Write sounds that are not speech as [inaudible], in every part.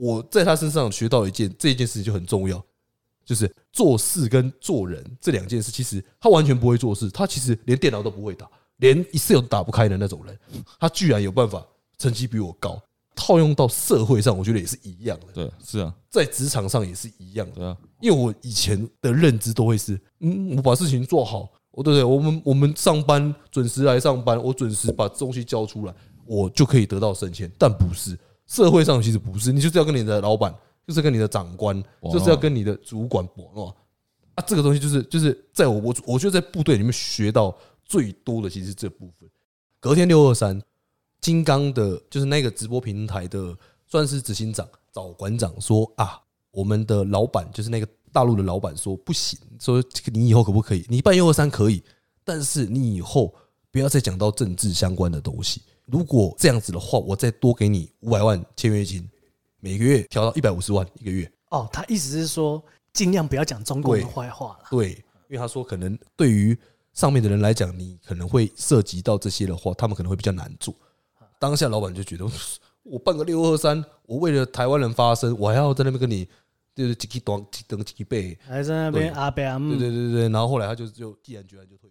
我在他身上学到一件，这一件事情就很重要，就是做事跟做人这两件事，其实他完全不会做事，他其实连电脑都不会打，连 Excel 都打不开的那种人，他居然有办法成绩比我高。套用到社会上，我觉得也是一样的。对，是啊，在职场上也是一样的。对啊，因为我以前的认知都会是，嗯，我把事情做好，我对不对？我们我们上班准时来上班，我准时把东西交出来，我就可以得到升迁。但不是，社会上其实不是，你就是要跟你的老板，就是跟你的长官，就是要跟你的主管搏哦。啊，这个东西就是就是在我我我觉得在部队里面学到最多的，其实是这部分。隔天六二三。金刚的，就是那个直播平台的，算是执行长找馆长说啊，我们的老板就是那个大陆的老板说不行，说你以后可不可以？你办一二三可以，但是你以后不要再讲到政治相关的东西。如果这样子的话，我再多给你五百万签约金，每个月调到一百五十万一个月。哦，他意思是说尽量不要讲中国的坏话了。对，因为他说可能对于上面的人来讲，你可能会涉及到这些的话，他们可能会比较难做。当下老板就觉得，我办个六二三，我为了台湾人发声，我还要在那边跟你就是几几短几等几倍，还在那边阿贝阿姆，对对对对，然后后来他就就毅然决然就退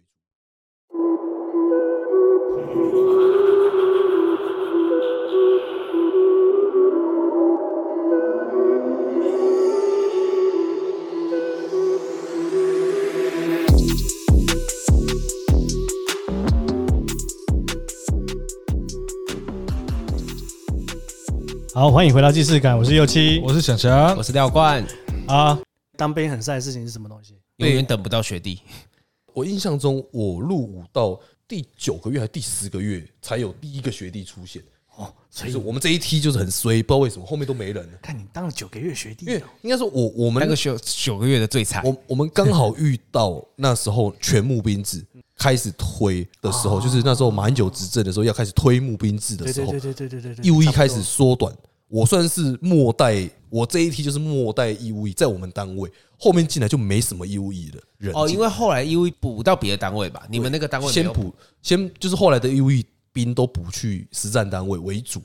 好，欢迎回到既视感，我是右七，我是小强，我是廖冠啊。当兵很晒的事情是什么东西？永远等不到学弟。[laughs] 我印象中，我入伍到第九个月还是第十个月，才有第一个学弟出现。哦，所以我们这一梯就是很衰，不知道为什么后面都没人了。看你当了九个月学弟，因为应该说我我们那个九九个月的最惨。我我们刚好遇到那时候全募兵制开始推的时候，就是那时候马英九执政的时候要开始推募兵制的时候，对对对对对对，义务役开始缩短。我算是末代，我这一批就是末代义务役，在我们单位后面进来就没什么义务役的人哦，因为后来义务役补到别的单位吧，你们那个单位先补，先就是后来的义务役兵都补去实战单位为主，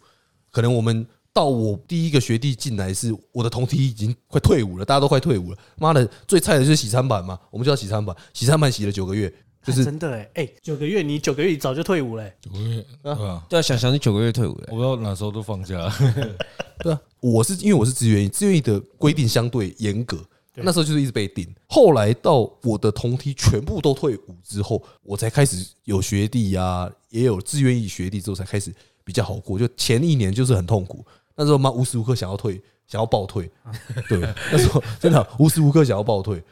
可能我们到我第一个学弟进来是我的同梯已经快退伍了，大家都快退伍了，妈的最菜的就是洗餐板嘛，我们就要洗餐板，洗餐板洗了九个月。就是真的哎哎，九个月你九个月早就退伍了，九个月啊，对啊，想想你九个月退伍了，我不知道哪时候都放假。[laughs] 对啊，我是因为我是自愿役，自愿役的规定相对严格，那时候就是一直被定。后来到我的同梯全部都退伍之后，我才开始有学弟呀，也有志愿役学弟之后才开始比较好过。就前一年就是很痛苦，那时候妈无时无刻想要退，想要暴退，对，那时候真的无时无刻想要暴退，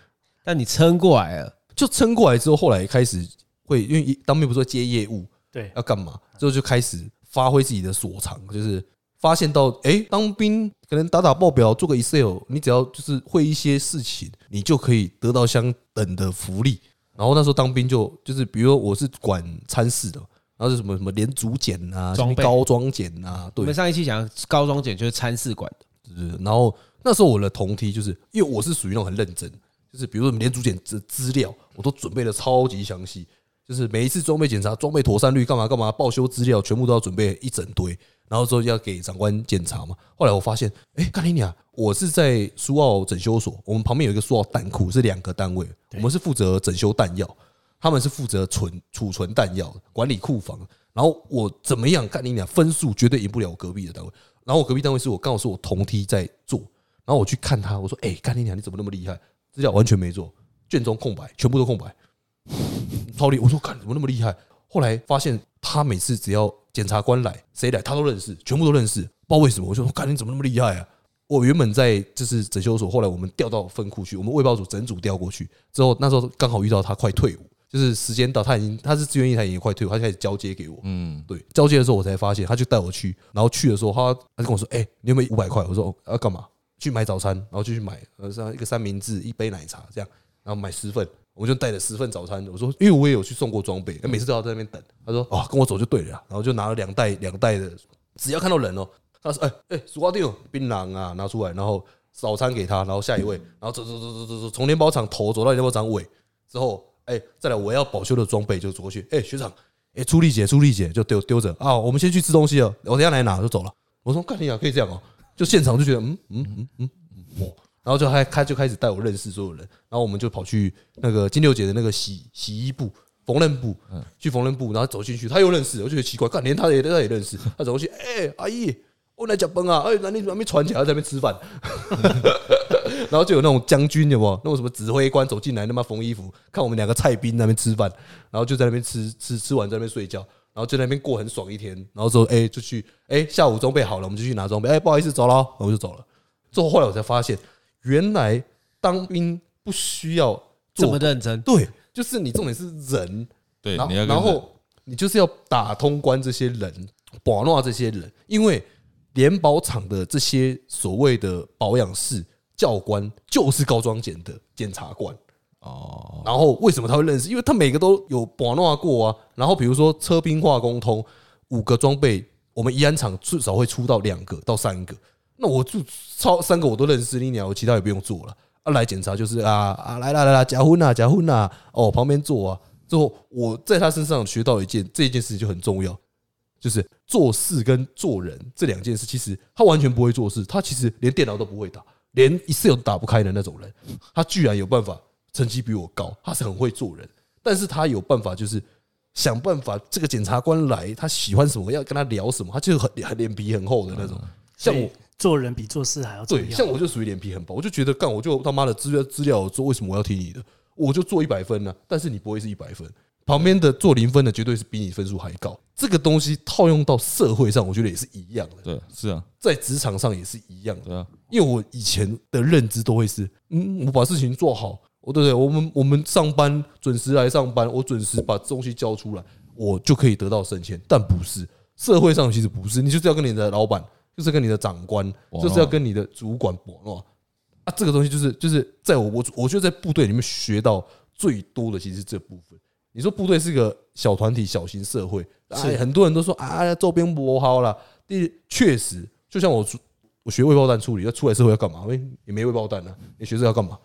但你撑过来了。就撑过来之后，后来开始会因为当兵不是说接业务，对，要干嘛？之后就开始发挥自己的所长，就是发现到，哎，当兵可能打打报表，做个 Excel，你只要就是会一些事情，你就可以得到相等的福利。然后那时候当兵就就是，比如说我是管参事的，然后是什么什么连组检啊，装高装检啊，对。我们上一期讲高装检就是参事管的，是。然后那时候我的同梯就是因为我是属于那种很认真。就是比如说，连组检的资料我都准备的超级详细，就是每一次装备检查、装备妥善率干嘛干嘛、报修资料全部都要准备一整堆，然后之后要给长官检查嘛。后来我发现，哎，干你娘！我是在苏澳整修所，我们旁边有一个苏澳弹库，是两个单位，我们是负责整修弹药，他们是负责存储存弹药、管理库房。然后我怎么样干你娘，分数绝对赢不了我隔壁的单位。然后我隔壁单位是我刚好是我同梯在做，然后我去看他，我说，哎，干你娘，你怎么那么厉害？资料完全没做，卷宗空白，全部都空白，超厉！我说，看怎么那么厉害？后来发现他每次只要检察官来，谁来他都认识，全部都认识，不知道为什么。我就说，看你怎么那么厉害啊？我原本在就是整修所，后来我们调到分库去，我们卫报组整组调过去之后，那时候刚好遇到他快退伍，就是时间到，他已经他是志愿役，他已经快退伍，他就开始交接给我。嗯，对，交接的时候我才发现，他就带我去，然后去的时候他他就跟我说，哎，你有没有五百块？我说要干嘛？去买早餐，然后就去买，呃，像一个三明治，一杯奶茶这样，然后买十份，我就带着十份早餐。我说，因为我也有去送过装备，每次都要在那边等。他说，哦，跟我走就对了。然后就拿了两袋两袋的，只要看到人哦，他说，哎哎，薯瓜丁、槟榔啊，拿出来，然后早餐给他，然后下一位，然后走走走走走走，从联保厂头走到联保厂尾之后，哎，再来我要保修的装备就走过去，哎，学长，哎，出力姐出力姐就丢丢着啊，我们先去吃东西了，我等下来拿就走了。我说，干你啊，可以这样哦。就现场就觉得嗯嗯嗯嗯嗯，然后就还开就开始带我认识所有人，然后我们就跑去那个金六姐的那个洗洗衣部缝纫部，去缝纫部，然后走进去，他又认识，我就觉得奇怪，干连他也他也认识，他走过去，哎，阿姨，我来加班啊，哎，那你还没传起来，在那边吃饭，[laughs] 然后就有那种将军有没有？那种什么指挥官走进来，他妈缝衣服，看我们两个菜兵那边吃饭，然后就在那边吃吃吃完在那边睡觉，然后就在那边过很爽一天，然后之后哎就去哎下午装备好了，我们就去拿装备，哎不好意思走了，然后我就走了。之后后来我才发现。原来当兵不需要这么认真，对，就是你重点是人，对，然后然后你就是要打通关这些人，把弄这些人，因为联保厂的这些所谓的保养室教官就是高装检的检察官哦。然后为什么他会认识？因为他每个都有把弄过啊。然后比如说车兵化工通五个装备，我们宜安厂至少会出到两个到三个。那我就超三个我都认识，你鸟我其他也不用做了啊！来检查就是啊啊，来来来来，结婚呐，结婚呐！哦，旁边坐啊。之后我在他身上学到一件，这一件事情就很重要，就是做事跟做人这两件事，其实他完全不会做事，他其实连电脑都不会打，连 Excel 都打不开的那种人，他居然有办法成绩比我高，他是很会做人，但是他有办法就是想办法，这个检察官来，他喜欢什么，要跟他聊什么，他就是很很脸皮很厚的那种，像我。做人比做事还要重要。对，像我就属于脸皮很薄，我就觉得干，我就他妈的资料资料做，为什么我要听你的？我就做一百分呢，但是你不会是一百分，旁边的做零分的绝对是比你分数还高。这个东西套用到社会上，我觉得也是一样的。对，是啊，在职场上也是一样的。对啊，因为我以前的认知都会是，嗯，我把事情做好，我对对，我们我们上班准时来上班，我准时把东西交出来，我就可以得到升迁。但不是，社会上其实不是，你就是要跟你的老板。就是跟你的长官，就是要跟你的主管搏弄啊！这个东西就是就是在我我我觉得在部队里面学到最多的，其实是这部分。你说部队是个小团体、小型社会，是很多人都说啊，周边不好了。第确实，就像我我学未爆弹处理，要出来社会要干嘛？也没未爆弹呢。你学这要干嘛？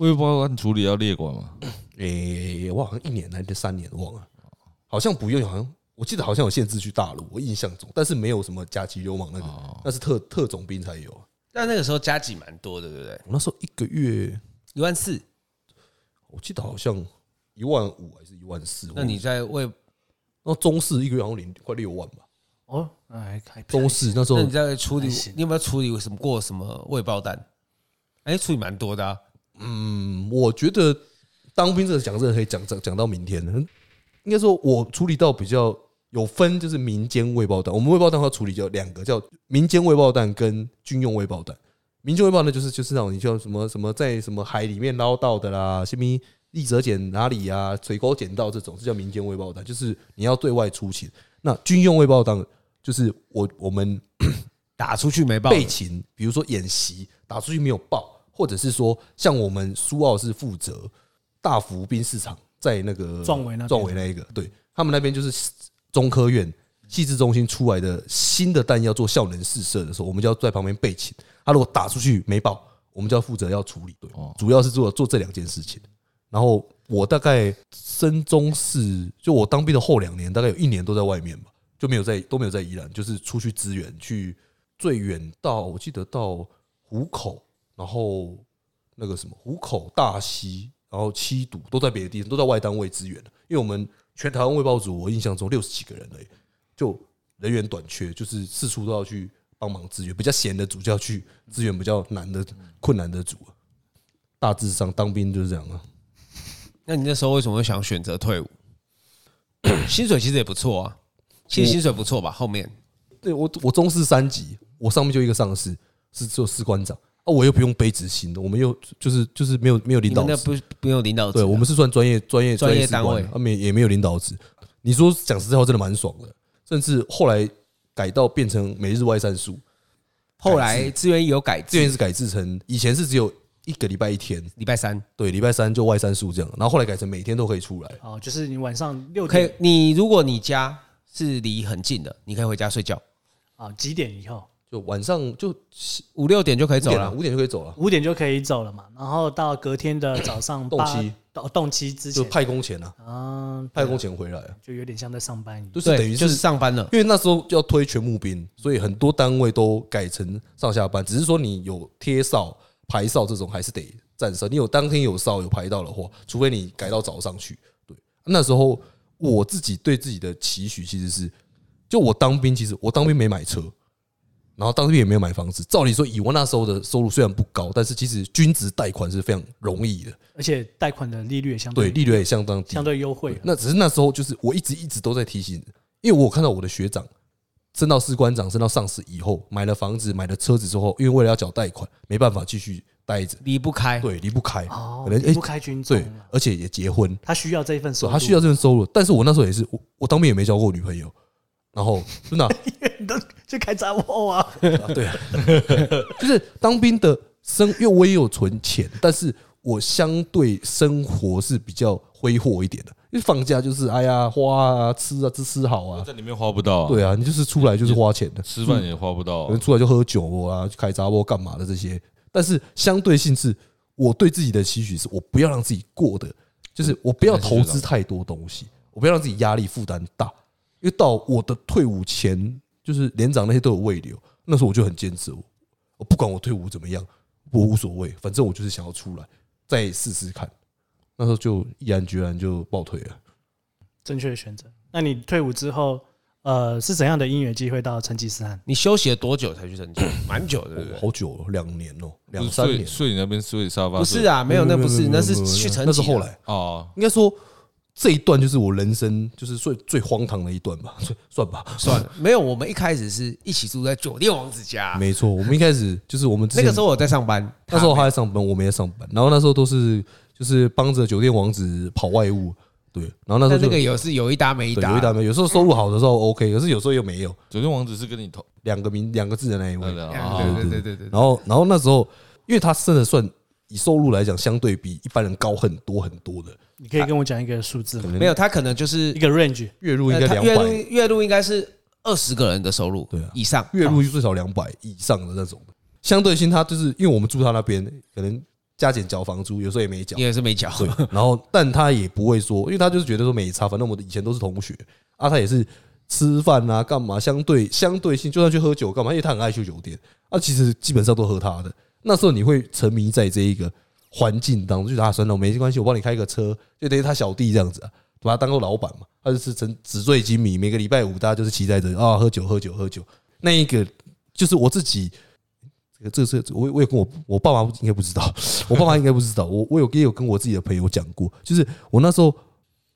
未爆弹处理要列管吗？诶，我好像一年还是三年忘了，好像不用，好像。我记得好像有限制去大陆，我印象中，但是没有什么甲级流氓那个，那是特特种兵才有。但那个时候加级蛮多的，对不对？我那时候一个月一万四，我记得好像一万五还是一万四。那你在为那中士一个月好像领快六万吧？哦，那还还中士那时候那你在处理，你有没有处理什么过什么未爆弹？哎，处理蛮多的啊。嗯，我觉得当兵这个讲这个可以讲讲讲到明天。应该说，我处理到比较。有分就是民间未爆弹，我们未爆弹要处理叫两个，叫民间未爆弹跟军用未爆弹。民间未爆弹就是就是那种你叫什么什么在什么海里面捞到的啦，什么立泽捡哪里啊，水沟捡到这种，这叫民间未爆弹，就是你要对外出勤。那军用未爆弹就是我我们 [coughs] 打出去没爆，备勤，比如说演习打出去没有爆，或者是说像我们苏澳是负责大福兵市场在那个壮围那壮围那一个，对他们那边就是。中科院技术中心出来的新的弹药做效能试射的时候，我们就要在旁边备勤。他如果打出去没爆，我们就要负责要处理。对，主要是做做这两件事情。然后我大概升中士，就我当兵的后两年，大概有一年都在外面吧，就没有在都没有在宜兰，就是出去支援，去最远到我记得到湖口，然后那个什么湖口、大溪，然后七堵都在别的地方，都在外单位支援，因为我们。全台湾卫报组，我印象中六十几个人而已，就人员短缺，就是四处都要去帮忙支援。比较闲的组就要去支援比较难的、困难的组。大致上当兵就是这样啊。那你那时候为什么会想选择退伍？[coughs] 薪水其实也不错啊，其实薪水不错吧？后面对我我中士三级，我上面就一个上士是做士官长。啊，我又不用背执行的，我们又就是就是没有没有领导，那不不用领导，对我们是算专业专业专业单位，啊没也没有领导职。你说讲实在话，真的蛮爽的。甚至后来改到变成每日外散术，后来志愿有改，志愿是改制成以前是只有一个礼拜一天，礼拜三对，礼拜三就外散术这样，然后后来改成每天都可以出来。哦，就是你晚上六点可以，你如果你家是离很近的，你可以回家睡觉。啊，几点以后？就晚上就五六点就可以走了，五点就可以走了，五点就可以走了嘛。然后到隔天的早上动期动动期之前就派工钱啊，啊，派工钱回来啊，就有点像在上班一样。就是等于就是上班了，因为那时候要推全募兵，所以很多单位都改成上下班，只是说你有贴哨、排哨这种还是得站哨。你有当天有哨有排到的话，除非你改到早上去。对，那时候我自己对自己的期许其实是，就我当兵，其实我当兵没买车。然后当兵也没有买房子。照理说，以我那时候的收入虽然不高，但是其实均值贷款是非常容易的，而且贷款的利率也相对对利率也相当低，相对优惠。那只是那时候就是我一直一直都在提醒，因为我有看到我的学长升到士官长、升到上士以后，买了房子、买了车子之后，因为为了要缴贷款，没办法继续待着，离不开。对，离不开，哦，可能离不开军中，对，而且也结婚，他需要这一份收入，他需要这份收入。但是我那时候也是，我我当兵也没交过女朋友。然后真的，[laughs] [laughs] 你都去开杂货啊？对啊，[laughs] 就是当兵的生，因为我也有存钱，但是我相对生活是比较挥霍一点的。因为放假就是哎呀花啊吃啊吃吃好啊，在里面花不到。对啊，你就是出来就是花钱的，吃饭也花不到，可能出来就喝酒啊，去开杂货干嘛的这些。但是相对性是，我对自己的期许是我不要让自己过的，就是我不要投资太多东西，我不要让自己压力负担大。因为到我的退伍前，就是连长那些都有胃瘤，那时候我就很坚持，我不管我退伍怎么样，我无所谓，反正我就是想要出来再试试看。那时候就毅然决然就爆退了，正确的选择。那你退伍之后，呃，是怎样的因缘机会到成吉思汗？你休息了多久才去成吉？蛮久的，对不对？好久了，两年哦，两三年。睡你那边睡沙发？不是啊，没有，那不是，那是去成吉。那是后来哦，应该说。这一段就是我人生就是最最荒唐的一段吧，[laughs] 算吧，算了。没有，我们一开始是一起住在酒店王子家。没错，我们一开始就是我们那个时候我在上班，那时候他在上班，我没在上班。然后那时候都是就是帮着酒店王子跑外务，对。然后那时候那个有是有一搭没一搭，有一搭没。有时候收入好的时候 OK，可是有时候又没有。酒店王子是跟你同两个名两个字的那一位，对对对对对。然后然后那时候，因为他真的算以收入来讲，相对比一般人高很多很多的。你可以跟我讲一个数字吗？没有，他可能就是一个 range，月入应该两百，月入月入应该是二十个人的收入，对啊，以上月入最少两百以上的那种。相对性，他就是因为我们住他那边，可能加减缴房租，有时候也没缴，也是没缴。对，然后但他也不会说，因为他就是觉得说没差，反正我们以前都是同学啊，他也是吃饭啊干嘛，相对相对性，就算去喝酒干嘛，因为他很爱去酒店啊，其实基本上都喝他的。那时候你会沉迷在这一个。环境当中就打算了，没关系，我帮你开个车，就等于他小弟这样子啊，把他当做老板嘛。他就是成纸醉金迷，每个礼拜五大家就是骑在这啊，喝酒喝酒喝酒。那一个就是我自己，这个这是我我也跟我我爸妈应该不知道，我爸妈应该不知道。我我有也有跟我自己的朋友讲过，就是我那时候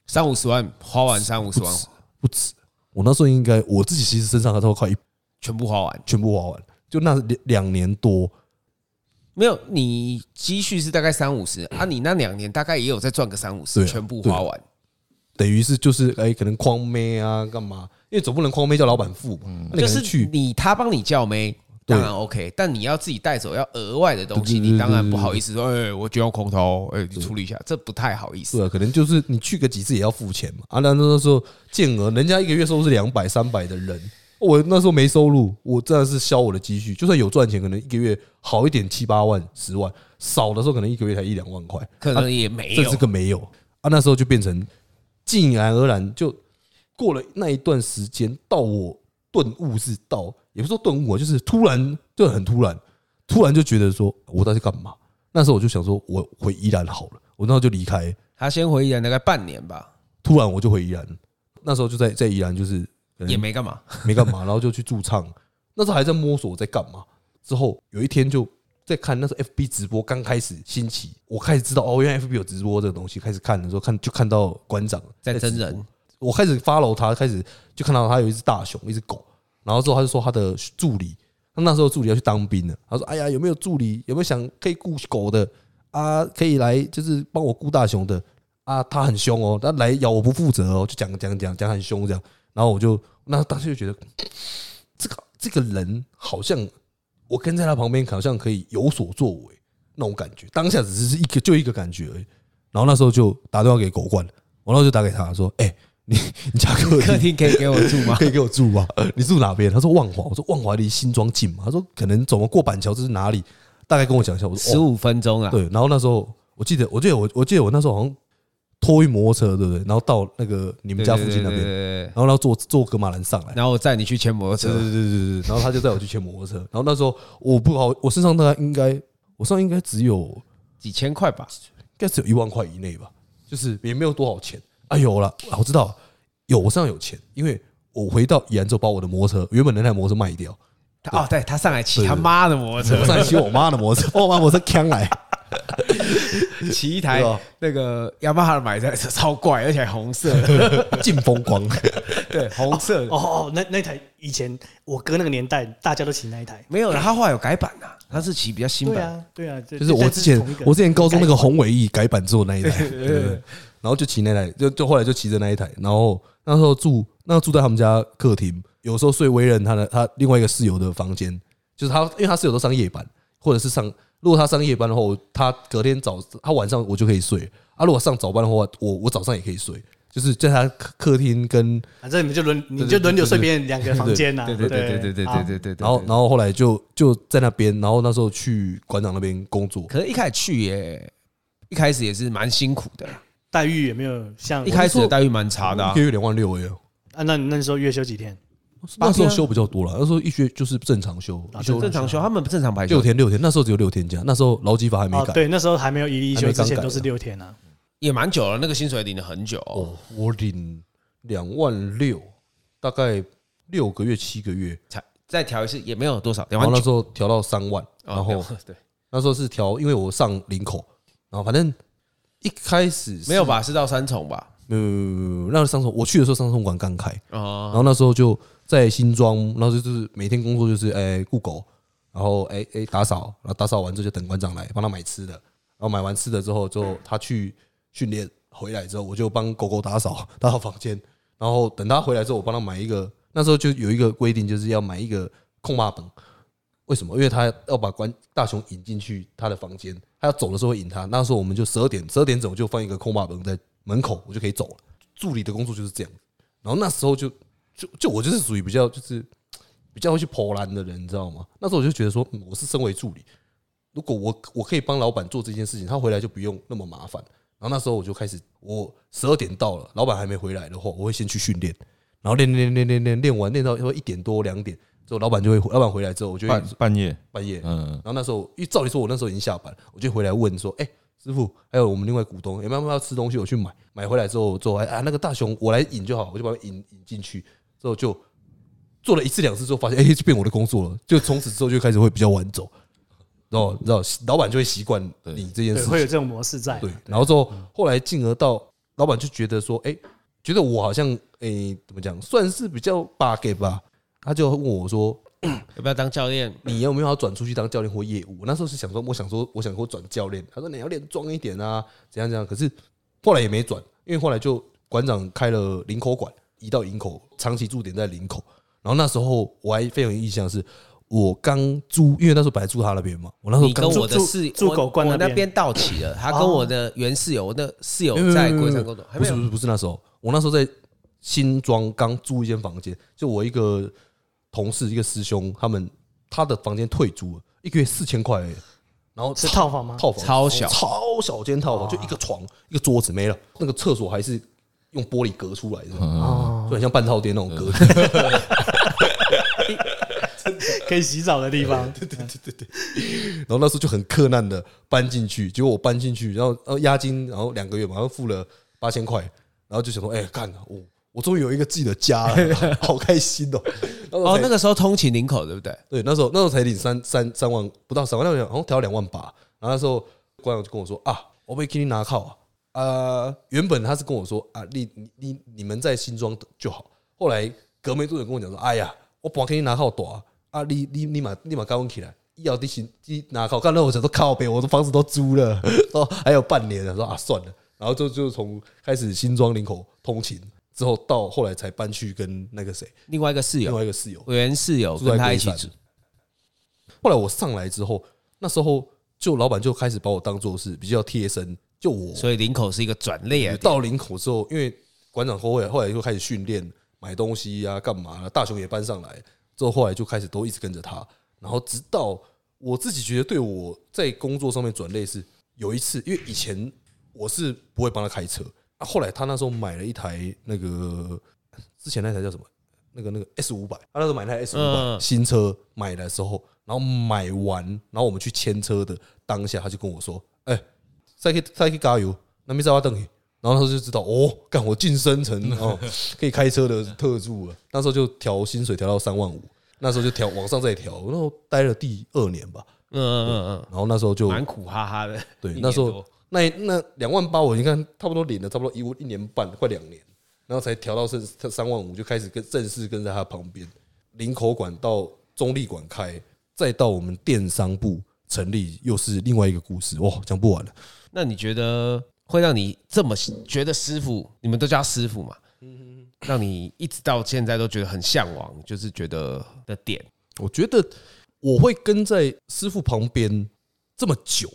三五十万花完三五十万不止，我那时候应该我自己其实身上还都快一全部花完，全部花完，就那两两年多。没有，你积蓄是大概三五十啊，你那两年大概也有再赚个三五十，全部花完，等于是就是哎，可能框妹啊，干嘛？因为总不能框妹叫老板付嘛，就是去你他帮你叫妹，当然 OK，但你要自己带走要额外的东西，你当然不好意思说，哎，我就要空投，哎，你处理一下，这不太好意思。对啊，可能就是你去个几次也要付钱嘛。啊，那那时候建额，人家一个月收入是两百、三百的人。我那时候没收入，我真的是消我的积蓄。就算有赚钱，可能一个月好一点七八万、十万，少的时候可能一个月才一两万块，可能也没有，这个没有啊。那时候就变成，自然而然就过了那一段时间，到我顿悟是到，也不是说顿悟啊，就是突然就很突然，突然就觉得说我到底干嘛？那时候我就想说，我回宜兰好了，我那时候就离开。他先回宜兰大概半年吧，突然我就回宜兰，那时候就在在宜兰就是。也没干嘛，没干嘛，然后就去驻唱。[laughs] 那时候还在摸索我在干嘛。之后有一天就在看，那时候 FB 直播刚开始兴起，我开始知道哦，原来 FB 有直播这个东西。开始看的时候，看就看到馆长在真人。我开始 follow 他，开始就看到他有一只大熊，一只狗。然后之后他就说他的助理，他那时候助理要去当兵了。他说：“哎呀，有没有助理？有没有想可以雇狗的啊？可以来就是帮我雇大熊的啊？他很凶哦，他来咬我不负责哦，就讲讲讲讲很凶这样。”然后我就那当时就觉得，这个这个人好像我跟在他旁边，好像可以有所作为那种感觉。当下只是一个就一个感觉而已。然后那时候就打电话给狗冠，我然后就打给他说：“哎，你你家客客厅可以给我住吗？[laughs] 可以给我住吗？你住哪边？”他说：“万华。”我说：“万华离新庄近吗？”他说：“可能怎么过板桥这是哪里？大概跟我讲一下。”我说：“十五分钟啊。”对。然后那时候我记得，我记得我我记得我那时候好像拖一摩托车，对不对？然后到那个你们家附近那边，然后然后坐坐格马兰上来，然后我载你去牵摩托车，对对对对对，然后他就带我去牵摩托车，然后那时候我不好，我身上大概应该我身上应该只有几千块吧，应该只有一万块以内吧，就是也没有多少钱。啊，有了，我知道有，我身上有钱，因为我回到宜兰之后把我的摩托车原本那台摩托车卖掉。哦，对他上来骑他妈的摩托车，我上来骑我妈的摩托车，我妈摩托车扛来。[laughs] 骑一台那个雅马哈的买车超怪，而且还红色，[laughs] 劲风光。[laughs] 对，红色。哦哦，那那台以前我哥那个年代，大家都骑那一台。没有，他后来有改版呐，他是骑比较新版。对啊，对啊，就是我之前我之前高中那个宏伟翼改版之后那一台，然后就骑那台，就就后来就骑着那一台，然后那时候住那住在他们家客厅，有时候睡威人他的他另外一个室友的房间，就是他因为他室友都上夜班，或者是上。如果他上夜班的话，他隔天早他晚上我就可以睡啊。如果上早班的话，我我早上也可以睡，就是在他客厅跟反正你们就轮你就轮流睡别人两个房间呐。对对对对对对对对对。然后然后后来就就在那边，然后那时候去馆长那边工作。可是一开始去也，一开始也是蛮辛苦的，待遇也没有像一开始的待遇蛮差的，一个月两万六哎。啊，那那时候月休几天？那时候休比较多了，那时候一学就是正常休，正常休，他们不正常排六天六天，那时候只有六天假，那时候劳基法还没改，对，那时候还没有一例一休之前都是六天啊，也蛮久了，那个薪水领了很久，我领两万六，大概六个月七个月。才再调一次，也没有多少，然后那时候调到三万，然后对，那时候是调，因为我上林口，然后反正一开始没有吧，是到三重吧。没有没有没有，那个商场我去的时候，商场馆刚开，然后那时候就在新庄，然后就是每天工作就是哎雇狗，然后哎哎打扫，然后打扫完之后就等馆长来帮他买吃的，然后买完吃的之后，之后他去训练回来之后，我就帮狗狗打扫打扫房间，然后等他回来之后，我帮他买一个，那时候就有一个规定，就是要买一个控骂本，为什么？因为他要把关大雄引进去他的房间，他要走的时候会引他，那时候我们就十二点十二点整我就放一个控骂本在。门口我就可以走了。助理的工作就是这样。然后那时候就就就我就是属于比较就是比较会去破烂的人，你知道吗？那时候我就觉得说，我是身为助理，如果我我可以帮老板做这件事情，他回来就不用那么麻烦。然后那时候我就开始，我十二点到了，老板还没回来的话，我会先去训练，然后练练练练练练完练到一点多两点之后，老板就会老板回来之后，我就半半夜半夜，嗯，然后那时候因为照理说，我那时候已经下班，我就回来问说，哎。师傅，还有我们另外股东，有没有要吃东西？我去买，买回来之后，之后啊，那个大熊我来引就好，我就把它引引进去，之后就做了一次两次之后，发现哎，就变我的工作了。就从此之后就开始会比较晚走，然后你知道，老板就会习惯你这件事，会有这种模式在。对，然后之后后来进而到老板就觉得说，哎，觉得我好像哎，怎么讲，算是比较 bug 吧，他就问我说。[coughs] 要不要当教练？你有没有要转出去当教练或业务？我那时候是想说，我想说，我想说转教练。他说你要练壮一点啊，怎样怎样。可是后来也没转，因为后来就馆长开了林口馆，移到林口，长期驻点在林口。然后那时候我还非常有印象，是我刚租，因为那时候本来住他那边嘛。我那时候跟我的室住狗馆那边到期了，他跟我的原室友，我的室友在龟山工作。不是不是不是那时候，我那时候在新庄刚租一间房间，就我一个。同事一个师兄，他们他的房间退租了，一个月四千块，然后是套房吗？套房超小，超小间套房，就一个床，一个桌子没了，那个厕所还是用玻璃隔出来的，就很像半套店那种隔，[laughs] 可以洗澡的地方。对对对对对。然后那时候就很克难的搬进去，结果我搬进去，然后呃押金，然后两个月马上付了八千块，然后就想说，哎，干了我。我终于有一个自己的家了，好开心哦！哦，那个时候通勤领口对不对？对，那时候那时候才领三三三万不到三万，那时候好像调两万八。然后那时候馆长就跟我说啊，我被给你拿靠啊。呃，原本他是跟我说啊，你你你你们在新庄就好。后来隔没多久跟我讲说，哎呀，我帮给你拿靠多啊，你你你马立马高起来，要地新地拿靠。刚才我想说靠北，我的房子都租了，说 [laughs] 还有半年了，说啊算了，然后就就从开始新庄林口通勤。之后到后来才搬去跟那个谁，另外一个室友，另外一个室友，原室友跟他一起住。后来我上来之后，那时候就老板就开始把我当做是比较贴身，就我。所以林口是一个转捩。到林口之后，因为馆长后来后来就开始训练买东西啊，干嘛？大雄也搬上来之后，后来就开始都一直跟着他。然后直到我自己觉得对我在工作上面转类是有一次，因为以前我是不会帮他开车。后来他那时候买了一台那个之前那台叫什么？那个那个 S 五百，他那时候买那台 S 五百新车买的时候，然后买完，然后我们去牵车的当下，他就跟我说：“哎，再去再去加油，那边再挖等你。”然后他就知道哦，干我晋升成 [laughs] 哦可以开车的特助了。那时候就调薪水调到三万五，那时候就调往上再调，然后待了第二年吧。嗯嗯嗯嗯，然后那时候就蛮苦哈哈的。对，那时候那那两万八，我应该差不多领了差不多一一年半，快两年。然后才调到剩三万五，就开始跟正式跟在他旁边，林口馆到中立馆开，再到我们电商部成立，又是另外一个故事哇，讲不完了。那你觉得会让你这么觉得师傅，你们都叫师傅嘛？嗯，让你一直到现在都觉得很向往，就是觉得的点。我觉得我会跟在师傅旁边这么久，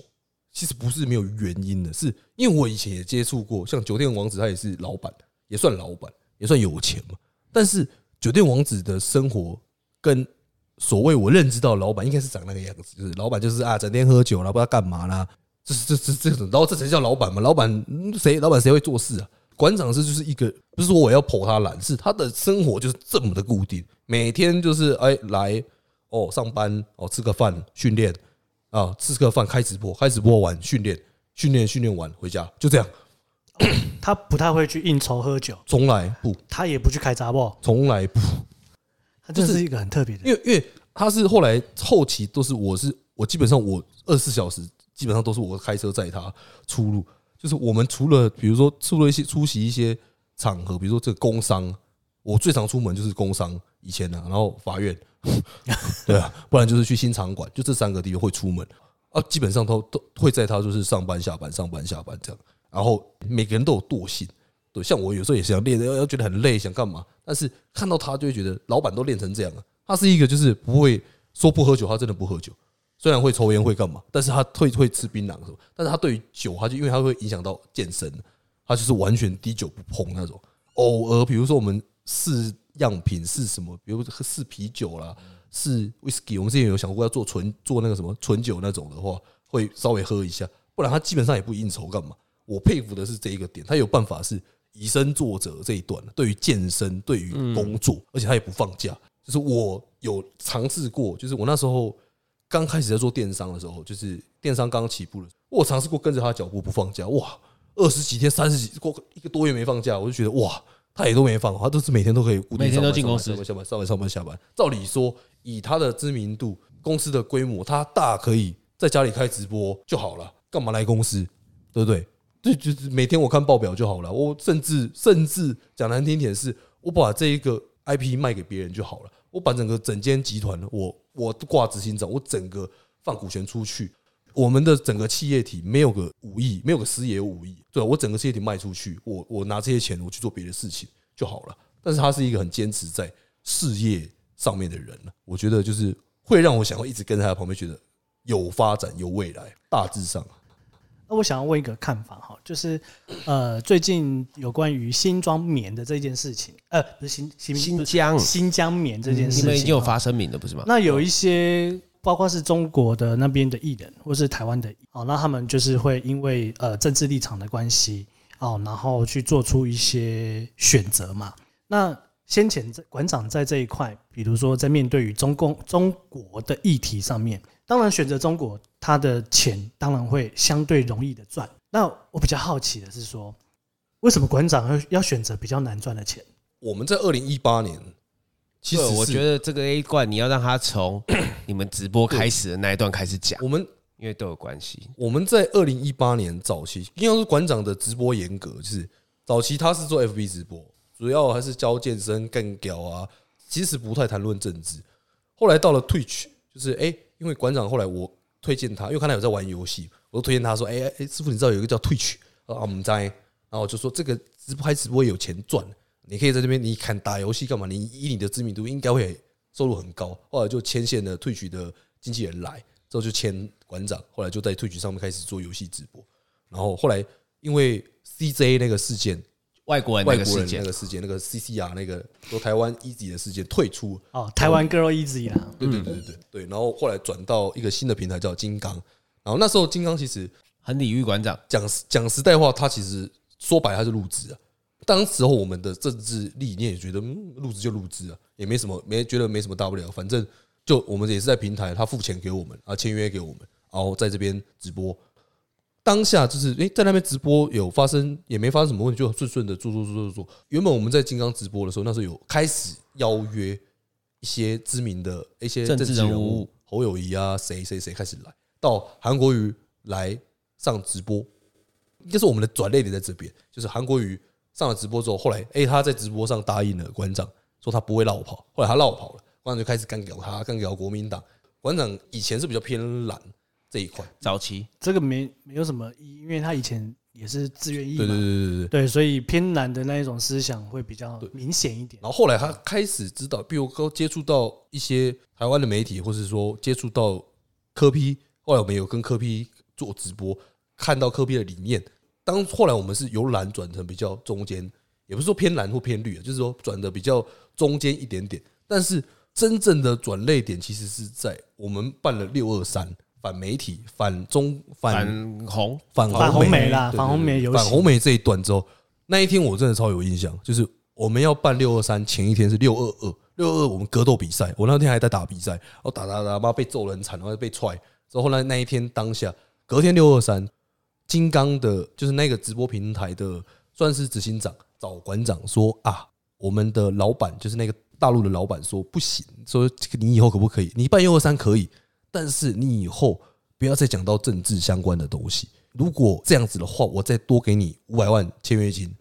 其实不是没有原因的，是因为我以前也接触过，像酒店王子，他也是老板。也算老板，也算有钱嘛。但是酒店王子的生活跟所谓我认知到老板应该是长那个样子，就是老板就是啊，整天喝酒了，不知道干嘛啦。这是这这这种，然后这才叫老板嘛？老板谁？老板谁会做事啊？馆长是就是一个，不是说我要捧他懒，是他的生活就是这么的固定，每天就是哎来哦上班哦吃个饭训练啊吃个饭开直播开直播完训练训练训练完回家就这样。他不太会去应酬喝酒，从来不。他也不去开杂报，从来不。他就是一个很特别的，因为因为他是后来后期都是我是我基本上我二十四小时基本上都是我开车载他出入，就是我们除了比如说出了一些出席一些场合，比如说这个工商，我最常出门就是工商以前呢，然后法院，[laughs] 对啊，不然就是去新场馆，就这三个地方会出门。啊，基本上都都会载他就是上班下班上班下班这样。然后每个人都有惰性，对，像我有时候也是想练，要要觉得很累，想干嘛？但是看到他就会觉得，老板都练成这样了。他是一个就是不会说不喝酒，他真的不喝酒。虽然会抽烟会干嘛，但是他会会吃槟榔什么。但是他对于酒，他就因为他会影响到健身，他就是完全滴酒不碰那种。偶尔比如说我们试样品试什么，比如试啤酒啦，试 whisky，我们之前有想过要做纯做那个什么纯酒那种的话，会稍微喝一下，不然他基本上也不应酬干嘛。我佩服的是这一个点，他有办法是以身作则这一段。对于健身，对于工作，而且他也不放假。就是我有尝试过，就是我那时候刚开始在做电商的时候，就是电商刚起步了，我尝试过跟着他脚步不放假。哇，二十几天、三十几过一个多月没放假，我就觉得哇，他也都没放，他都是每天都可以固定每天都进公司上班、上班、上班、下班。照理说，以他的知名度、公司的规模，他大可以在家里开直播就好了，干嘛来公司？对不对？对，就是每天我看报表就好了。我甚至甚至讲难听点是，我把这一个 IP 卖给别人就好了。我把整个整间集团，我我挂执行长，我整个放股权出去，我们的整个企业体没有个五亿，没有个师爷有五亿，对，我整个企业体卖出去，我我拿这些钱我去做别的事情就好了。但是他是一个很坚持在事业上面的人，我觉得就是会让我想要一直跟在他旁边，觉得有发展有未来，大致上。那我想要问一个看法哈，就是呃，最近有关于新庄棉的这件事情，呃，不是新新新疆新疆棉这件事情，你们已经有发声明了，不是吗？那有一些包括是中国的那边的艺人，或是台湾的哦，那他们就是会因为呃政治立场的关系哦，然后去做出一些选择嘛。那先前在馆长在这一块，比如说在面对于中共中国的议题上面。当然，选择中国，他的钱当然会相对容易的赚。那我比较好奇的是说，为什么馆长要要选择比较难赚的钱？我们在二零一八年，其实我觉得这个 A 冠你要让他从 [coughs] 你们直播开始的那一段开始讲。我们因为都有关系。我们在二零一八年早期，应该是馆长的直播严格，就是早期他是做 FB 直播，主要还是教健身、干屌啊，其实不太谈论政治。后来到了 Twitch，就是哎。因为馆长后来我推荐他，因为看他有在玩游戏，我就推荐他说：“哎哎，师傅，你知道有一个叫 Twitch 啊，我们在，然后就说这个直播拍直播有钱赚，你可以在这边，你看打游戏干嘛？你以你的知名度应该会收入很高。后来就牵线了 Twitch 的经纪人来，之后就签馆长，后来就在 Twitch 上面开始做游戏直播。然后后来因为 CJ 那个事件。”外国人那个事件，那个事件，那个 CCR 那个说台湾 Easy 的事件退出哦，台湾 Girl Easy 啦，对对对对对对，然后后来转到一个新的平台叫金刚，然后那时候金刚其实很礼遇馆长，讲讲实在话，他其实说白了，他是入职啊。当时候我们的政治理念也觉得，嗯，入职就入职啊，也没什么，没觉得没什么大不了，反正就我们也是在平台，他付钱给我们啊，签约给我们，然后在这边直播。当下就是，诶，在那边直播有发生，也没发生什么问题，就顺顺的做做做做做。原本我们在金刚直播的时候，那时候有开始邀约一些知名的一些政治人物，侯友谊啊，谁谁谁开始来到韩国瑜来上直播，应该是我们的转捩点在这边，就是韩国瑜上了直播之后，后来诶，他在直播上答应了馆长，说他不会绕跑，后来他绕跑了，馆长就开始干掉他，干掉国民党。馆长以前是比较偏蓝。这一块早期这个没没有什么意义，因为他以前也是自愿役嘛，对对对对对对，所以偏蓝的那一种思想会比较明显一点。然后后来他开始知道，比如说接触到一些台湾的媒体，或是说接触到科批后来我们有跟科批做直播，看到科批的理念。当后来我们是由蓝转成比较中间，也不是说偏蓝或偏绿，就是说转的比较中间一点点。但是真正的转类点，其实是在我们办了六二三。反媒体、反中、反红、反反红媒啦，反红媒有反红媒这一段之后，那一天我真的超有印象，就是我们要办六二三前一天是六二二，六二二我们格斗比赛，我那天还在打比赛，然后打打打，妈被揍得很惨，然后被踹。之后后来那一天当下，隔天六二三，金刚的就是那个直播平台的算是执行长找馆长说啊，我们的老板就是那个大陆的老板说不行，说你以后可不可以？你办六二三可以。但是你以后不要再讲到政治相关的东西。如果这样子的话，我再多给你五百万签约金，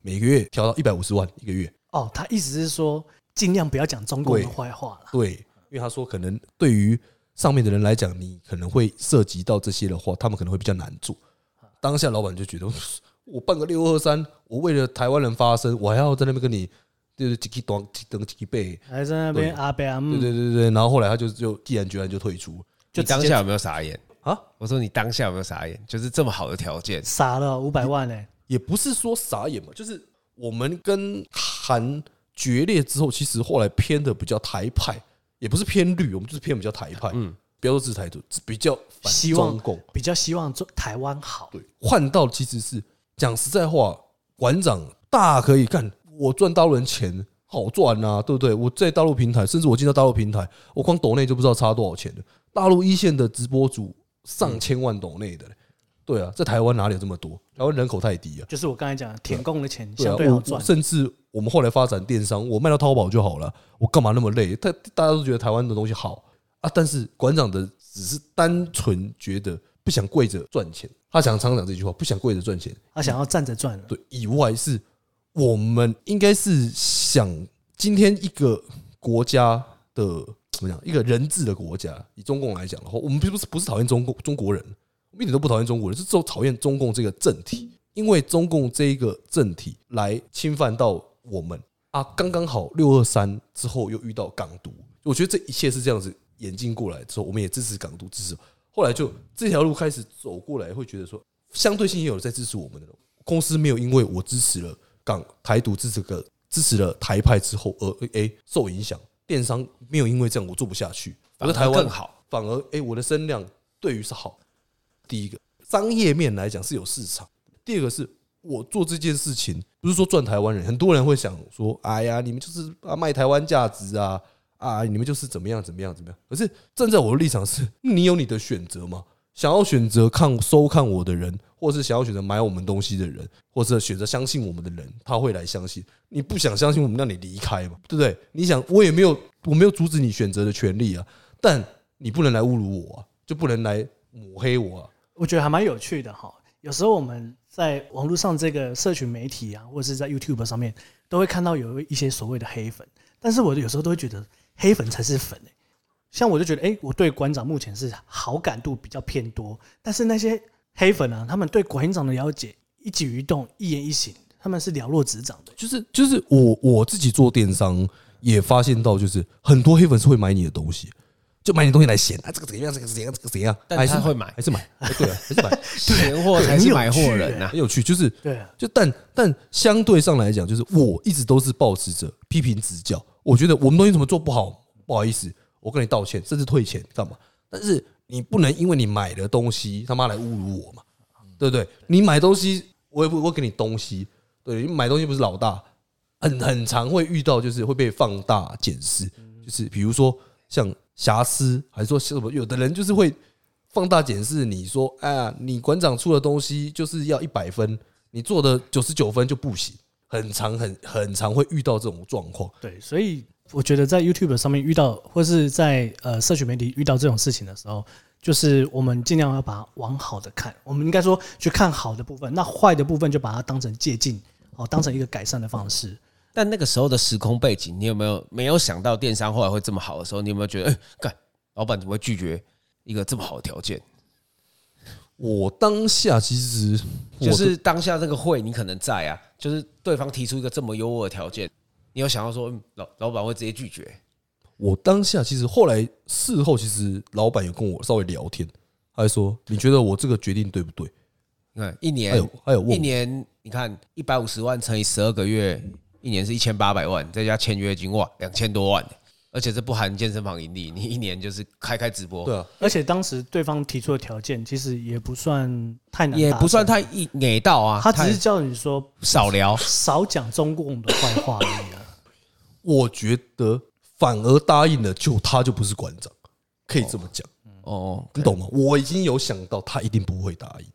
每个月调到一百五十万一个月。哦，他意思是说尽量不要讲中国的坏话了。对，因为他说可能对于上面的人来讲，你可能会涉及到这些的话，他们可能会比较难做。当下老板就觉得，我办个六二三，我为了台湾人发声，我还要在那边跟你。就是几几档几等几倍，还在那边阿伯阿姆，对对对对，然后后来他就就毅然决然就退出。就当下有没有傻眼啊？我说你当下有没有傻眼？就是这么好的条件，傻了五百万呢？也不是说傻眼嘛，就是我们跟韩决裂之后，其实后来偏的比较台派，也不是偏绿，我们就是偏比较台派。嗯，不要说是台独，比较反中共，比较希望中台湾好。对，换到其实是讲实在话，馆长大可以干。我赚大陆人钱好赚呐，对不对？我在大陆平台，甚至我进到大陆平台，我光抖内就不知道差多少钱了。大陆一线的直播主上千万抖内的，对啊，在台湾哪里有这么多？台湾人口太低啊。就是我刚才讲的，舔共的钱相对好赚。甚至我们后来发展电商，我卖到淘宝就好了，我干嘛那么累？他大家都觉得台湾的东西好啊，但是馆长的只是单纯觉得不想跪着赚钱，他想常讲这句话，不想跪着赚钱，他想要站着赚。对，以外是。我们应该是想，今天一个国家的怎么讲？一个人治的国家，以中共来讲的话，我们并不是不是讨厌中共中国人，我们一点都不讨厌中国人，是只有讨厌中共这个政体，因为中共这一个政体来侵犯到我们啊，刚刚好六二三之后又遇到港独，我觉得这一切是这样子演进过来之后，我们也支持港独，支持后来就这条路开始走过来，会觉得说相对性也有在支持我们的公司，没有因为我支持了。港台独支持个支持了台派之后，而诶受影响，电商没有因为这样我做不下去，反而台湾更好，反而诶我的声量对于是好。第一个商业面来讲是有市场，第二个是我做这件事情不是说赚台湾人，很多人会想说，哎呀，你们就是啊卖台湾价值啊啊，你们就是怎么样怎么样怎么样。可是站在我的立场是，你有你的选择吗？想要选择看收看我的人，或是想要选择买我们东西的人，或者选择相信我们的人，他会来相信。你不想相信我们，让你离开嘛，对不对？你想，我也没有，我没有阻止你选择的权利啊。但你不能来侮辱我啊，就不能来抹黑我啊。我觉得还蛮有趣的哈。有时候我们在网络上这个社群媒体啊，或者是在 YouTube 上面，都会看到有一些所谓的黑粉，但是我有时候都会觉得黑粉才是粉欸。像我就觉得，哎，我对馆长目前是好感度比较偏多，但是那些黑粉啊，他们对馆长的了解，一举一动、一言一行，他们是了若指掌的。就是就是我我自己做电商也发现到，就是很多黑粉是会买你的东西，就买你的东西来嫌啊，这个怎样，这个怎样，这个怎样，但是会买，还是买，对啊，还是买，[laughs] 闲货才是买货人呐，很有趣，就是对，就但但相对上来讲，就是我一直都是抱持着批评指教，我觉得我们东西怎么做不好，不好意思。我跟你道歉，甚至退钱干嘛？但是你不能因为你买的东西他妈来侮辱我嘛，对不对？你买东西，我也不会给你东西。对，因为买东西不是老大，很很常会遇到，就是会被放大检视，就是比如说像瑕疵，还是说什么，有的人就是会放大检视。你说，哎呀，你馆长出的东西就是要一百分，你做的九十九分就不行，很常很很常会遇到这种状况。对，所以我觉得在 YouTube 上面遇到，或是在呃社群媒体遇到这种事情的时候，就是我们尽量要把它往好的看，我们应该说去看好的部分，那坏的部分就把它当成借鉴。哦，当成一个改善的方式。但那个时候的时空背景，你有没有没有想到电商后来会这么好的时候？你有没有觉得，哎，干，老板怎么会拒绝一个这么好的条件？我当下其实就是当下这个会，你可能在啊，就是对方提出一个这么优渥的条件，你有想到说，老老板会直接拒绝？我当下其实后来事后，其实老板有跟我稍微聊天，他还说，你觉得我这个决定对不对？嗯，一年还有还有一年。你看，一百五十万乘以十二个月，一年是一千八百万，再加签约金，哇，两千多万，而且这不含健身房盈利，你一年就是开开直播。对啊，而且当时对方提出的条件其实也不算太难，也不算太一给到啊，他只是叫你说少聊，少讲中共的坏话而已啊。我觉得反而答应了，就他就不是馆长，可以这么讲。哦，你懂吗？我已经有想到，他一定不会答应。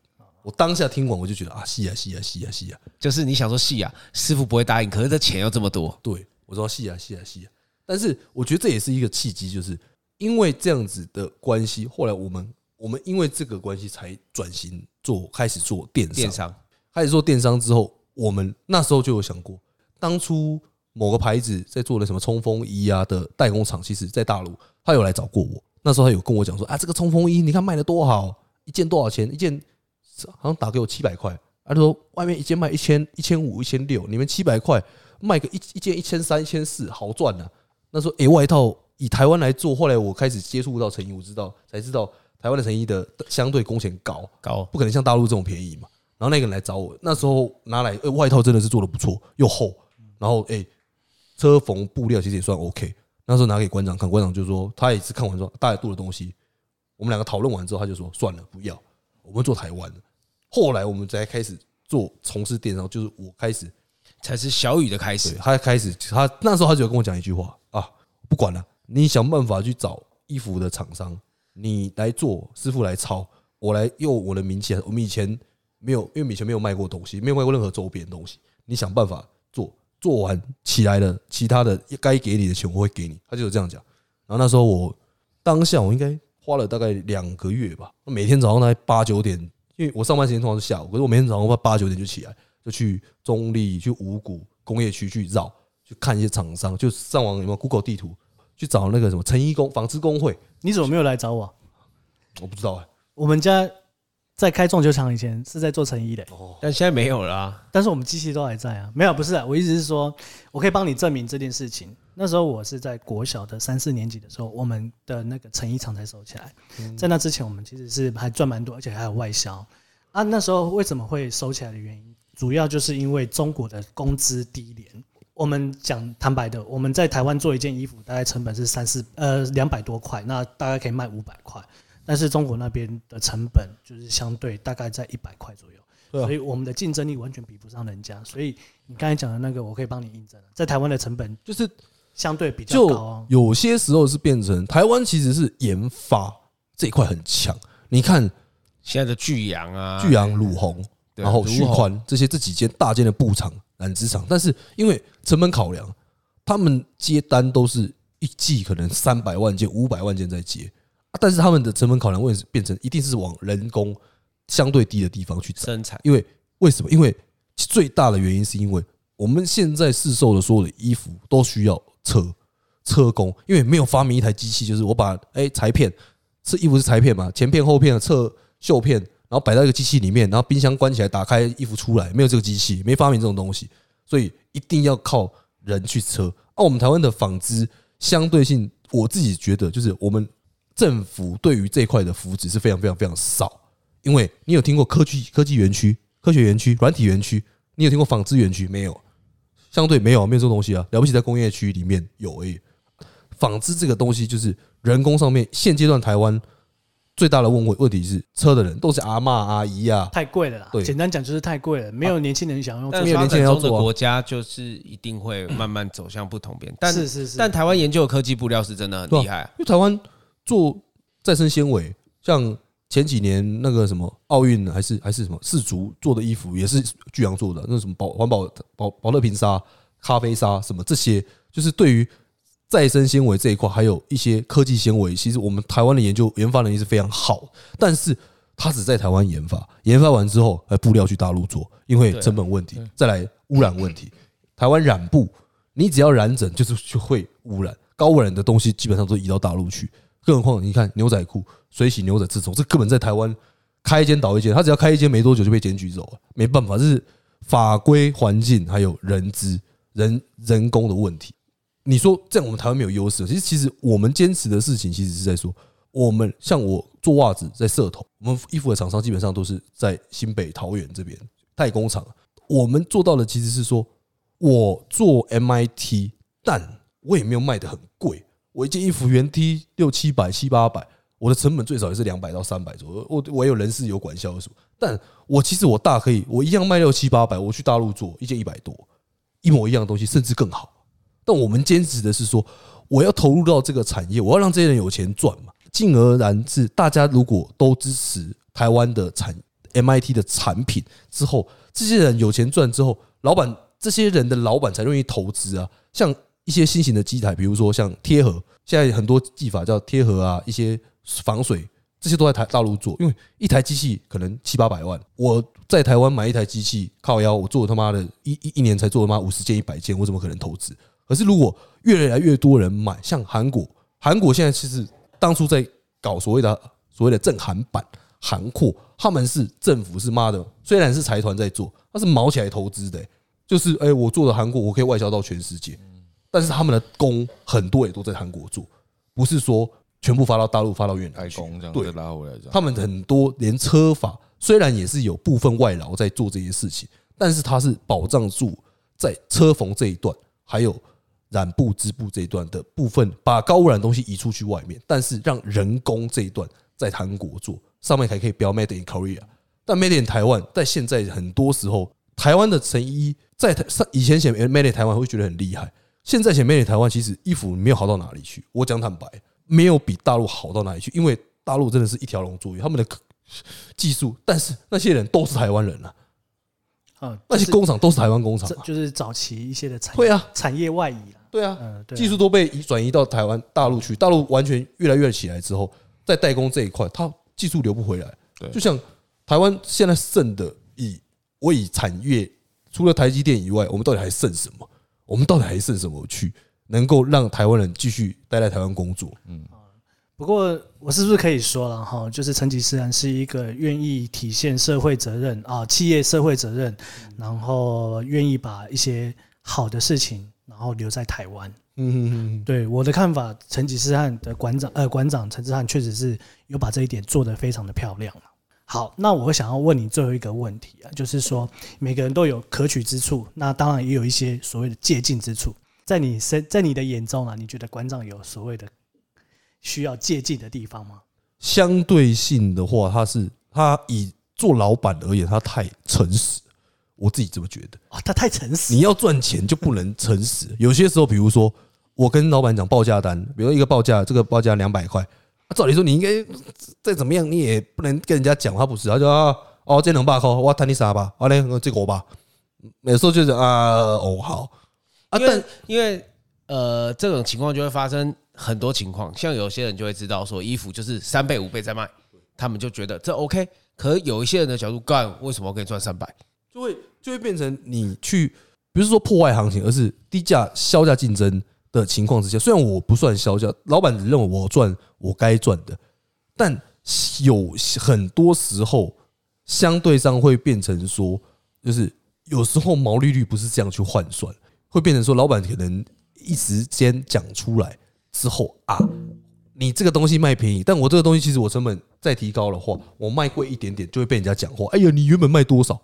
我当下听完，我就觉得啊，是啊，是啊，是啊，是啊，就是你想说是啊，师傅不会答应，可是这钱又这么多，对我说是啊，是啊，是啊。但是我觉得这也是一个契机，就是因为这样子的关系，后来我们我们因为这个关系才转型做开始做电商，电商开始做电商之后，我们那时候就有想过，当初某个牌子在做的什么冲锋衣啊的代工厂，其实在大陆他有来找过我，那时候他有跟我讲说啊，这个冲锋衣你看卖的多好，一件多少钱？一件。好像打给我七百块，他说外面一件卖一千一千五一千六，你们七百块卖个一一件一千三一千四，好赚呐。那时候诶，外套以台湾来做，后来我开始接触到成衣，我知道才知道台湾的成衣的相对工钱高高，不可能像大陆这种便宜嘛。然后那个人来找我，那时候拿来外套真的是做的不错，又厚，然后诶，车缝布料其实也算 OK。那时候拿给馆长看，馆长就说他也是看完说大概度的东西，我们两个讨论完之后，他就说算了，不要，我们做台湾的。后来我们才开始做从事电商，就是我开始才是小雨的开始。他开始，他那时候他就跟我讲一句话啊，不管了，你想办法去找衣服的厂商，你来做，师傅来抄，我来用我的名气。我们以前没有，因为以前没有卖过东西，没有卖过任何周边东西。你想办法做，做完起来了，其他的该给你的钱我会给你。他就是这样讲。然后那时候我当下我应该花了大概两个月吧，每天早上大概八九点。因为我上班时间通常是下午，可是我每天早上八九点就起来，就去中立、去五股工业区去绕，去看一些厂商，就上网有没有 Google 地图去找那个什么成衣工、纺织工会。你怎么没有来找我？我不知道哎。我们家在开撞球场以前是在做成衣的，但现在没有了啊。但是我们机器都还在啊。没有，不是啊，我意思是说，我可以帮你证明这件事情。那时候我是在国小的三四年级的时候，我们的那个成衣厂才收起来。在那之前，我们其实是还赚蛮多，而且还有外销。啊，那时候为什么会收起来的原因，主要就是因为中国的工资低廉。我们讲坦白的，我们在台湾做一件衣服，大概成本是三四呃两百多块，那大概可以卖五百块。但是中国那边的成本就是相对大概在一百块左右，所以我们的竞争力完全比不上人家。所以你刚才讲的那个，我可以帮你印证，在台湾的成本就是相对比较高。有些时候是变成台湾其实是研发这一块很强，你看。现在的巨阳啊，巨阳、鲁红，然后旭宽这些这几间大间的布厂、染织厂，但是因为成本考量，他们接单都是一季可能三百万件、五百万件在接，但是他们的成本考量为什么变成一定是往人工相对低的地方去生产？因为为什么？因为最大的原因是因为我们现在市售的所有的衣服都需要车车工，因为没有发明一台机器，就是我把哎裁片，这衣服是裁片嘛，前片后片的侧。绣片，然后摆到一个机器里面，然后冰箱关起来，打开衣服出来，没有这个机器，没发明这种东西，所以一定要靠人去车。而我们台湾的纺织相对性，我自己觉得就是我们政府对于这块的扶持是非常非常非常少。因为你有听过科技科技园区、科学园区、软体园区，你有听过纺织园区没有？相对没有，没有这种东西啊。了不起在工业区里面有而已。纺织这个东西就是人工上面，现阶段台湾。最大的问问问题是，车的人都是阿嬷阿姨啊，太贵了啦。对简单讲就是太贵了，没有年轻人想用。但没有年轻人要发展中的做啊国家就是一定会慢慢走向不同边，但是是是，但台湾研究的科技布料是真的很厉害啊。因为台湾做再生纤维，像前几年那个什么奥运还是还是什么世足做的衣服，也是巨阳做的，那什么保环保保保乐瓶纱、咖啡纱什么这些，就是对于再生纤维这一块，还有一些科技纤维，其实我们台湾的研究研发能力是非常好，但是它只在台湾研发，研发完之后，呃，布料去大陆做，因为成本问题，再来污染问题，台湾染布，你只要染整就是就会污染，高污染的东西基本上都移到大陆去。更何况你看牛仔裤、水洗牛仔这种，这根本在台湾开一间倒一间，他只要开一间没多久就被检举走了，没办法，这是法规、环境还有人资、人人工的问题。你说这样我们台湾没有优势，其实其实我们坚持的事情，其实是在说，我们像我做袜子在社头，我们衣服的厂商基本上都是在新北桃园这边代工厂，我们做到的其实是说，我做 MIT，但我也没有卖得很贵。我一件衣服原 T 六七百七八百，我的成本最少也是两百到三百左右。我我有人事有管销什么，但我其实我大可以，我一样卖六七八百，我去大陆做一件一百多，一模一样的东西，甚至更好。但我们坚持的是说，我要投入到这个产业，我要让这些人有钱赚嘛。进而然是大家如果都支持台湾的产 MIT 的产品之后，这些人有钱赚之后，老板这些人的老板才愿意投资啊，像。一些新型的机台，比如说像贴合，现在很多技法叫贴合啊，一些防水，这些都在台大陆做。因为一台机器可能七八百万，我在台湾买一台机器靠腰，我做他妈的一一一年才做他妈五十件一百件，我怎么可能投资？可是如果越来越多人买，像韩国，韩国现在其实当初在搞所谓的所谓的正韩版韩货，他们是政府是妈的，虽然是财团在做，他是毛起来投资的，就是哎，我做的韩国，我可以外销到全世界。但是他们的工很多也都在韩国做，不是说全部发到大陆、发到越南去。对，拉回来他们很多连车法虽然也是有部分外劳在做这些事情，但是它是保障住在车缝这一段，还有染布织布这一段的部分，把高污染东西移出去外面，但是让人工这一段在韩国做，上面还可以标 Made in Korea，但 Made in 台湾，在现在很多时候，台湾的成衣在台上以前写 Made in 台湾会觉得很厉害。现在前面的台湾其实衣服没有好到哪里去，我讲坦白，没有比大陆好到哪里去，因为大陆真的是一条龙作业，他们的技术，但是那些人都是台湾人啊，啊，那些工厂都是台湾工厂，就是早期一些的产业，对啊，产业外移了，对啊，技术都被移转移到台湾大陆去，大陆完全越来越起来之后，在代工这一块，它技术流不回来，就像台湾现在剩的以我以产业，除了台积电以外，我们到底还剩什么？我们到底还剩什么去能够让台湾人继续待在台湾工作？嗯，不过我是不是可以说了哈，就是成吉思汗是一个愿意体现社会责任啊，企业社会责任，然后愿意把一些好的事情，然后留在台湾。嗯嗯，对我的看法，成吉思汗的馆长呃，馆长成吉思汗确实是有把这一点做得非常的漂亮。好，那我想要问你最后一个问题啊，就是说每个人都有可取之处，那当然也有一些所谓的借鉴之处。在你身，在你的眼中啊，你觉得馆长有所谓的需要借鉴的地方吗？相对性的话，他是他以做老板而言，他太诚实，我自己这么觉得啊，他太诚实。你要赚钱就不能诚实，有些时候，比如说我跟老板讲报价单，比如一个报价，这个报价两百块。照理说，你应该再怎么样，你也不能跟人家讲他不是，他就啊，哦，这两百块，我谈你啥吧？好嘞，这个我吧。有时候就是啊，哦，好啊，但因为呃，这种情况就会发生很多情况，像有些人就会知道说，衣服就是三倍五倍在卖，他们就觉得这 OK。可是有一些人的角度，干为什么我可以赚三百？就会就会变成你去，不是说破坏行情，而是低价削价竞争。的情况之下，虽然我不算销价，老板只认为我赚我该赚的，但有很多时候相对上会变成说，就是有时候毛利率不是这样去换算，会变成说老板可能一时间讲出来之后啊，你这个东西卖便宜，但我这个东西其实我成本再提高的话，我卖贵一点点就会被人家讲话。哎呀，你原本卖多少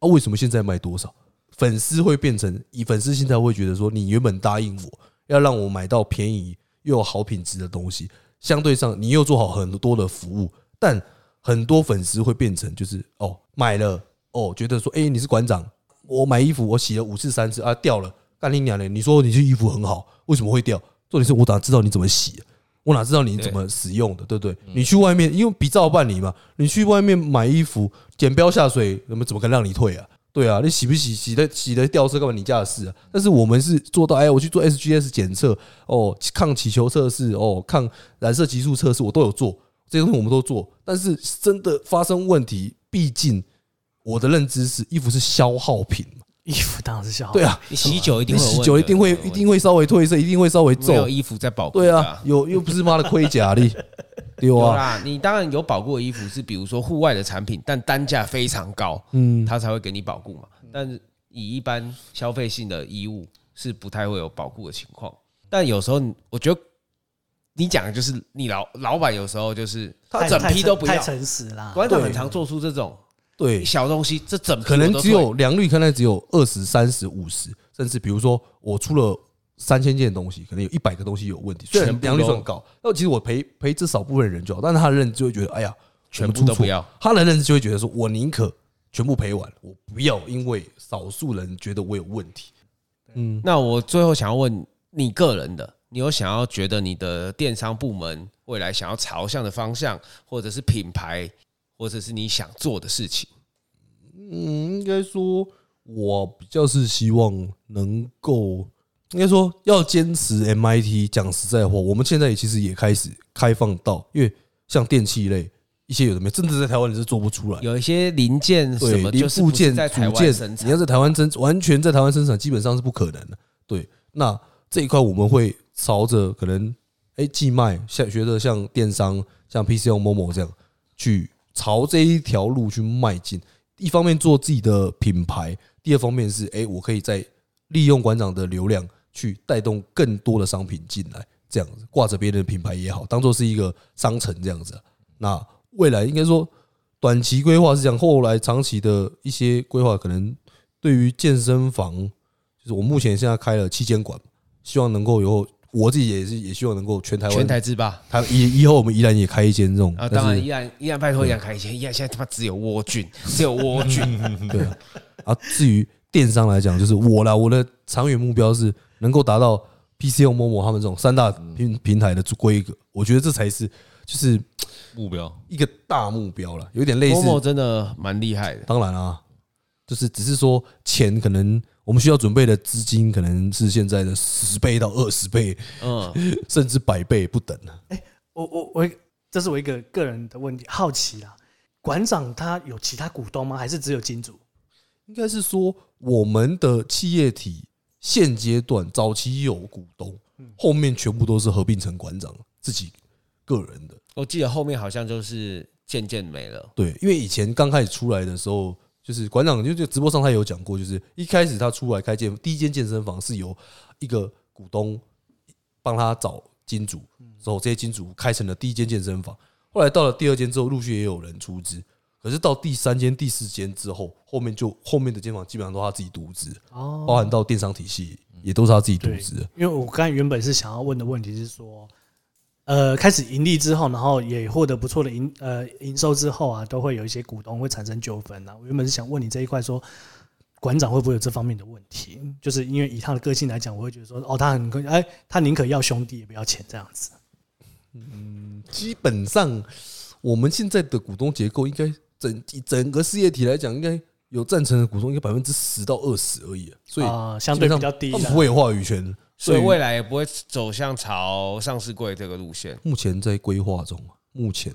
啊？为什么现在卖多少？粉丝会变成以粉丝心态会觉得说，你原本答应我。要让我买到便宜又有好品质的东西，相对上你又做好很多的服务，但很多粉丝会变成就是哦买了哦觉得说哎、欸、你是馆长，我买衣服我洗了五次三次啊掉了，干你娘嘞！你说你这衣服很好，为什么会掉？重点是我哪知道你怎么洗？我哪知道你怎么使用的？对不对？你去外面因为比照办理嘛，你去外面买衣服剪标下水，那么怎么可能让你退啊？对啊，你洗不洗洗的洗的掉色干嘛你家的事啊？但是我们是做到哎，我去做 SGS 检测哦，抗起球测试哦，抗染色激素测试我都有做，这些东西我们都做。但是真的发生问题，毕竟我的认知是衣服是消耗品，衣服当然是消耗。对啊，你洗久一定你洗久一定会一定会稍微褪色，一定会稍微皱。衣服在保护。对啊，有又不是妈的盔甲的。[laughs] [laughs] 有啊，你当然有保固的衣服是，比如说户外的产品，但单价非常高，嗯，它才会给你保固嘛。但是以一般消费性的衣物是不太会有保固的情况。但有时候我觉得你讲的就是你老老板有时候就是他整批都不要，太诚实啦。馆长很常做出这种对小东西，这整批可能只有良率，可能只有二十三十五十，甚至比如说我出了。三千件东西，可能有一百个东西有问题，虽然良率算高，那其实我赔赔这少部分人就好，但是他的认知就会觉得，哎呀，全部都不要。他的认知就会觉得说，我宁可全部赔完，我不要因为少数人觉得我有问题。嗯，那我最后想要问你个人的，你有想要觉得你的电商部门未来想要朝向的方向，或者是品牌，或者是你想做的事情？嗯，应该说，我比较是希望能够。应该说要坚持 MIT。讲实在话，我们现在其实也开始开放到，因为像电器类一些有的没，甚至在台湾你是做不出来。有一些零件什么，零部件、组件，你要在台湾生，完全在台湾生产，基本上是不可能的。对，那这一块我们会朝着可能哎，寄卖像学着像电商，像 PChome、Momo 这样去朝这一条路去迈进。一方面做自己的品牌，第二方面是哎，我可以在利用馆长的流量。去带动更多的商品进来，这样子挂着别人的品牌也好，当做是一个商城这样子。那未来应该说，短期规划是这样，后来长期的一些规划，可能对于健身房，就是我目前现在开了七间馆，希望能够以后我自己也是也希望能够全台湾全台制霸。他以以后我们依然也开一间这种啊，当然依然依然拜托宜兰开一间，依然现在他妈只有蜗菌，[laughs] 只有蜗菌，[laughs] 对啊。啊，至于电商来讲，就是我啦，我的长远目标是。能够达到 PChome、Momo 他们这种三大平平台的规格，我觉得这才是就是目标，一个大目标了。有点类似，Momo 真的蛮厉害的。当然啊，就是只是说钱可能我们需要准备的资金可能是现在的十倍到二十倍，嗯，[laughs] 甚至百倍不等呢。哎，我我我，这是我一个个人的问题，好奇啦。馆长他有其他股东吗？还是只有金主？应该是说我们的企业体。现阶段早期有股东，后面全部都是合并成馆长自己个人的。我记得后面好像就是渐渐没了。对，因为以前刚开始出来的时候，就是馆长就就直播上他有讲过，就是一开始他出来开健第一间健身房是由一个股东帮他找金主，之后这些金主开成了第一间健身房。后来到了第二间之后，陆续也有人出资。可是到第三间、第四间之后，后面就后面的间房基本上都是他自己独资，哦，包含到电商体系也都是他自己独资。因为我刚才原本是想要问的问题是说，呃，开始盈利之后，然后也获得不错的营呃营收之后啊，都会有一些股东会产生纠纷啊。我原本是想问你这一块，说馆长会不会有这方面的问题？就是因为以他的个性来讲，我会觉得说，哦，他很哎，他宁可要兄弟也不要钱这样子。嗯，基本上我们现在的股东结构应该。整整个事业体来讲，应该有赞成的股东，应该百分之十到二十而已，所以啊，相对比较低，不会有话语权，所以未来也不会走向朝上市柜这个路线。目前在规划中，目前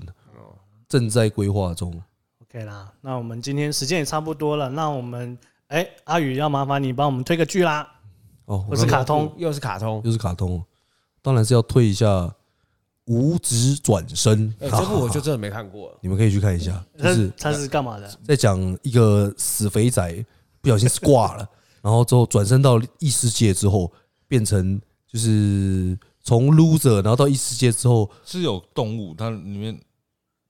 正在规划中。OK 啦，那我们今天时间也差不多了，那我们哎，阿宇要麻烦你帮我们推个剧啦。哦，我是卡通，又是卡通，又是卡通，当然是要推一下。无职转身，这部我就真的没看过，你们可以去看一下。就是他是干嘛的？在讲一个死肥仔不小心挂了，[laughs] 然后之后转身到异世界之后，变成就是从 loser，然后到异世界之后是有动物，它里面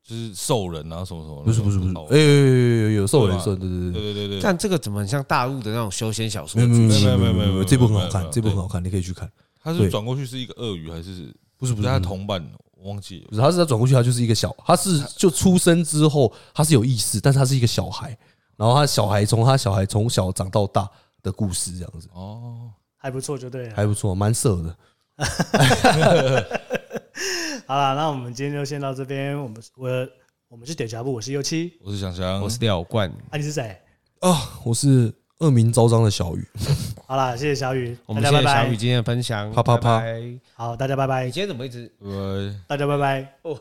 就是兽人啊什么什么。不是不是不是，哎有有兽人，对对对对对对。但这个怎么很像大陆的那种修仙小说？没有没有没有没有没有，这部很好看，这部很好看，你可以去看。它是转过去是一个鳄鱼还是？不是不是，他同伴，我忘记了，不是，他是他转过去，他就是一个小，他是就出生之后他是有意识，但是他是一个小孩，然后他小孩从他小孩从小长到大的故事这样子，哦，还不错，就对了。还不错，蛮色的。[laughs] 好了，那我们今天就先到这边。我们我我们是点脚步，我是右七，我是想想，我是廖冠，啊，你是谁？啊，我是恶名昭彰的小雨。[laughs] 好啦，谢谢小雨，[laughs] 我们谢谢小雨今天的分享，啪啪啪，好，大家拜拜。你今天怎么一直？拜拜。大家拜拜。哦。